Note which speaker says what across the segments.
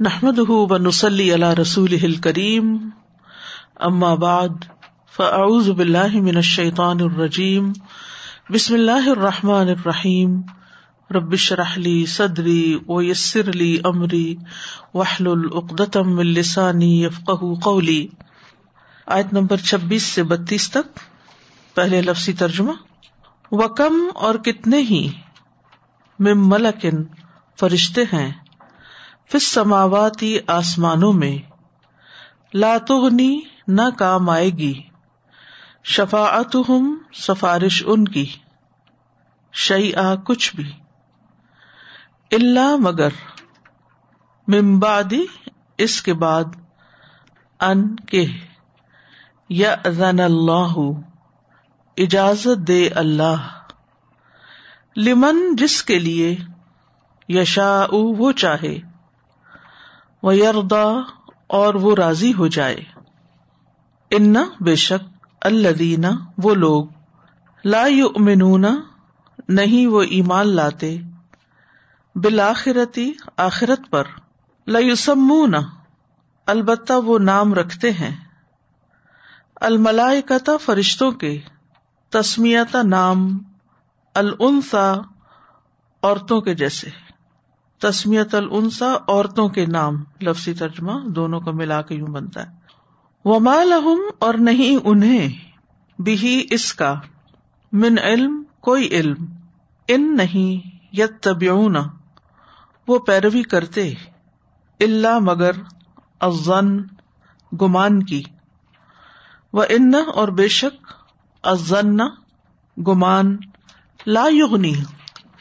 Speaker 1: نحمد ونسلی علی رسول کریم اما بعد فاعوذ باللہ من الشیطان الرجیم بسم اللہ الرحمٰن الرحیم ربش رحلی صدری ویسر لی امری وحل العقدم السانی یفق قولی آیت نمبر چھبیس سے بتیس تک، پہلے لفظی ترجمہ. و کم اور کتنے ہی مم ملکن فرشتے ہیں فس سماواتی آسمانوں میں لاتغنی نہ کام آئے گی شفاعت ہم سفارش ان کی شعی آ کچھ بھی اللہ مگر ممبادی اس کے بعد، ان کے یا زن اللہ، اجازت دے اللہ، لمن جس کے لیے یشا وہ چاہے۔ وہ یردا اور وہ راضی ہو جائے۔ ان بے شک الدینہ وہ لوگ لا یؤمنون نہیں وہ ایمان لاتے۔ بالآخرتی آخرت پر لسمون البتہ وہ نام رکھتے ہیں۔ الملائکتا فرشتوں کے تسمیتا نام الانسا عورتوں کے جیسے۔ تسمیت النسا عورتوں کے نام، لفظی ترجمہ، دونوں کو ملا کے یوں بنتا ہے۔ وما لہم اور نہیں انہیں بھی اس کا۔ من علم، کوئی علم۔ ان نہیں یت طبیون وہ پیروی کرتے۔ اللہ مگر ازن گمان کی۔ وہ ان اور بے شک ازن گمان۔ لا یغنی۔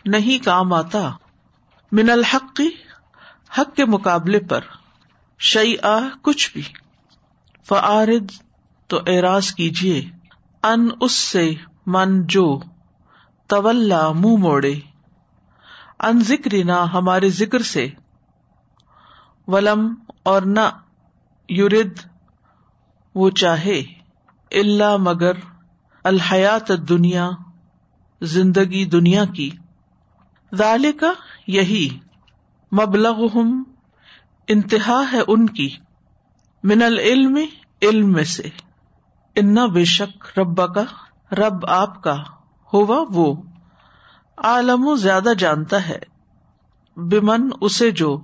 Speaker 1: نہیں کام آتا۔ من الحق، حق کے مقابلے پر شعی آ کچھ بھی۔ فعارد تو اعراض کیجیے ان، اس سے من، جو۔ طول منہ موڑے۔ ان ذکر نہ ہمارے ذکر سے۔ ولم، اور نہ۔ یورد وہ چاہے۔ اللہ مگر۔ الحیات دنیا زندگی دنیا کی۔ کا یہی مبلغ انتہا ہے ان کی من العلم، علم میں سے۔ انا بے شک رب کا رب آپ کا ہوا وہ۔ عالم زیادہ جانتا ہے۔ بمن اسے جو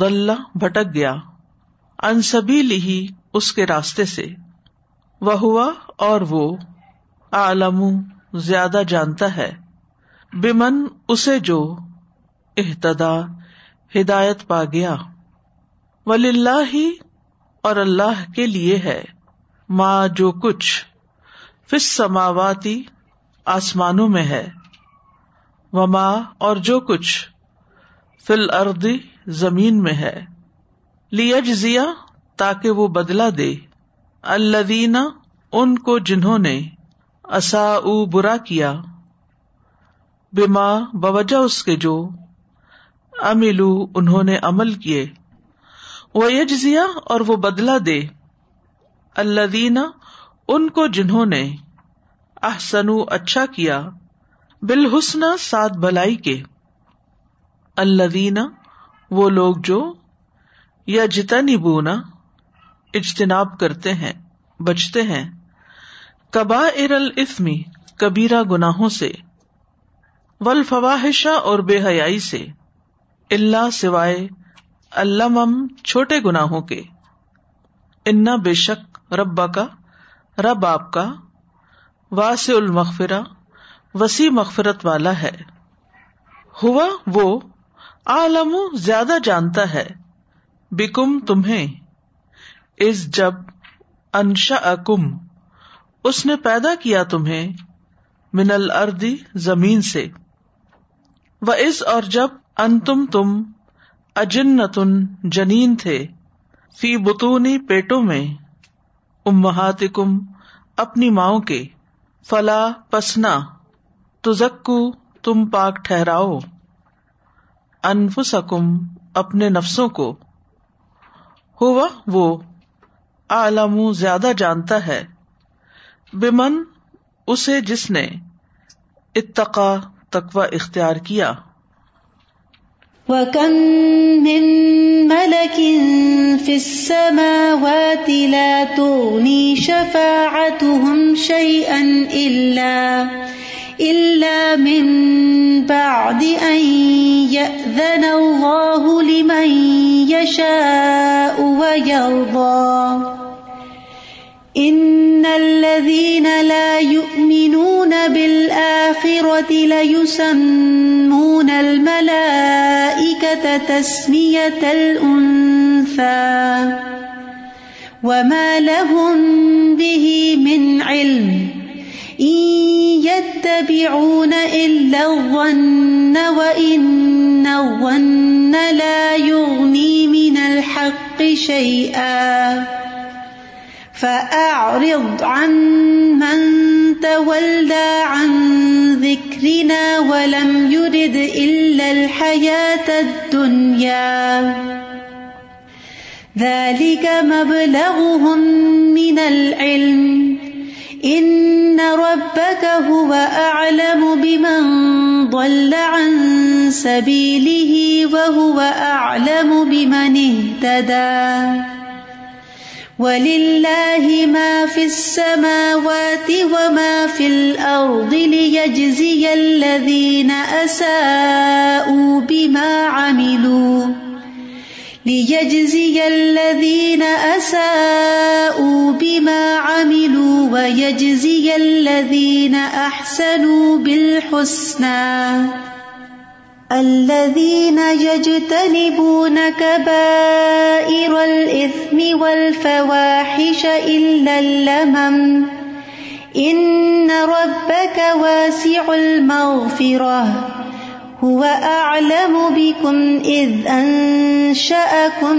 Speaker 1: غلہ بھٹک گیا۔ ان سبھی لی اس کے راستے سے۔ وہ ہوا اور وہ عالم زیادہ جانتا ہے۔ بمن اسے جو احتدا ہدایت پا گیا۔ ولی اللہ ہی اور اللہ کے لیے ہے۔ ماں جو کچھ فس سماواتی آسمانوں میں ہے۔ و ماں اور جو کچھ فل اردی زمین میں ہے۔ لیجزیا تاکہ وہ بدلا دے۔ الدینہ ان کو جنہوں نے اصا برا کیا۔ بیما بوجہ اس کے جو املو انہوں نے عمل کیے، وہ یجزیا اور وہ بدلا دے۔ اللہ ان کو جنہوں نے احسن اچھا کیا بالحسن سات بلائی کے۔ اللہ وہ لوگ جو یا جتنی بونا اجتناب کرتے ہیں، بچتے ہیں۔ کبا ارل افمی کبیرا گناہوں سے۔ ولفواہشا اور بے حیائی سے، اللہ سوائے اللہ چھوٹے گناہوں کے۔ انا بے شک ربا کا رب آپ کا واس المغفرا وسیع مغفرت والا ہے۔ ہوا وہ عالم زیادہ جانتا ہے۔ بکم تمہیں۔ اس جب انشا اکم اس نے پیدا کیا تمہیں، من الردی زمین سے۔ وہ اس اور جب ان تم تم اجنتن جنین تھے فی بتونی پیٹوں میں امہات کم اپنی ماؤں کے، فلا پسنا تو زکو تم پاک ٹھہراؤ۔ انفسکم اپنے نفسوں کو۔ ہوا وہ عالم زیادہ جانتا ہے۔ بمن، اسے جس نے، اتقا تقوی اختیار کیا۔
Speaker 2: وَكَم مِّن مَلَكٍ السماوات لا تغني شفاعتهم شيئا إلا إلا من بعد أن يأذن الله لمن يشاء ويرضى۔ إن الذين لا يؤمنون بالآخرة ليسمون الملائكة تسمية الأنثى وما لهم به من علم إن يتبعون إلا الظن وإن الظن لا يغني من الحق شيئا فأعرض عن من تولى عن ذكرنا ولم يرد إلا الحياة الدنيا. ذلك مبلغهم من العلم. إن ربك هو أعلم بمن ضل عن سبيله وهو أعلم بمن اهتدى. وَلِلَّهِ مَا فِي السَّمَاوَاتِ وَمَا فِي الْأَرْضِ لِيَجْزِيَ الَّذِينَ أَسَاءُوا بِمَا عَمِلُوا لِيَجْزِيَ الَّذِينَ أَسَاءُوا بِمَا عَمِلُوا وَيَجْزِيَ الَّذِينَ أَحْسَنُوا بِالْحُسْنَى الذين يجتنبون كبائر الإثم والفواحش إلا اللمم. إن ربك واسع المغفرة. هو أعلم بكم إذ أنشأكم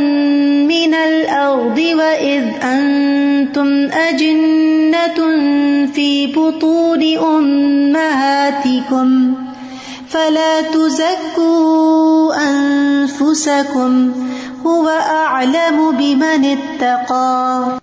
Speaker 2: من الأرض وإذ أنتم أجنة في بطون أمهاتكم. فلا تزكوا أنفسكم هو أعلم بمن اتقى.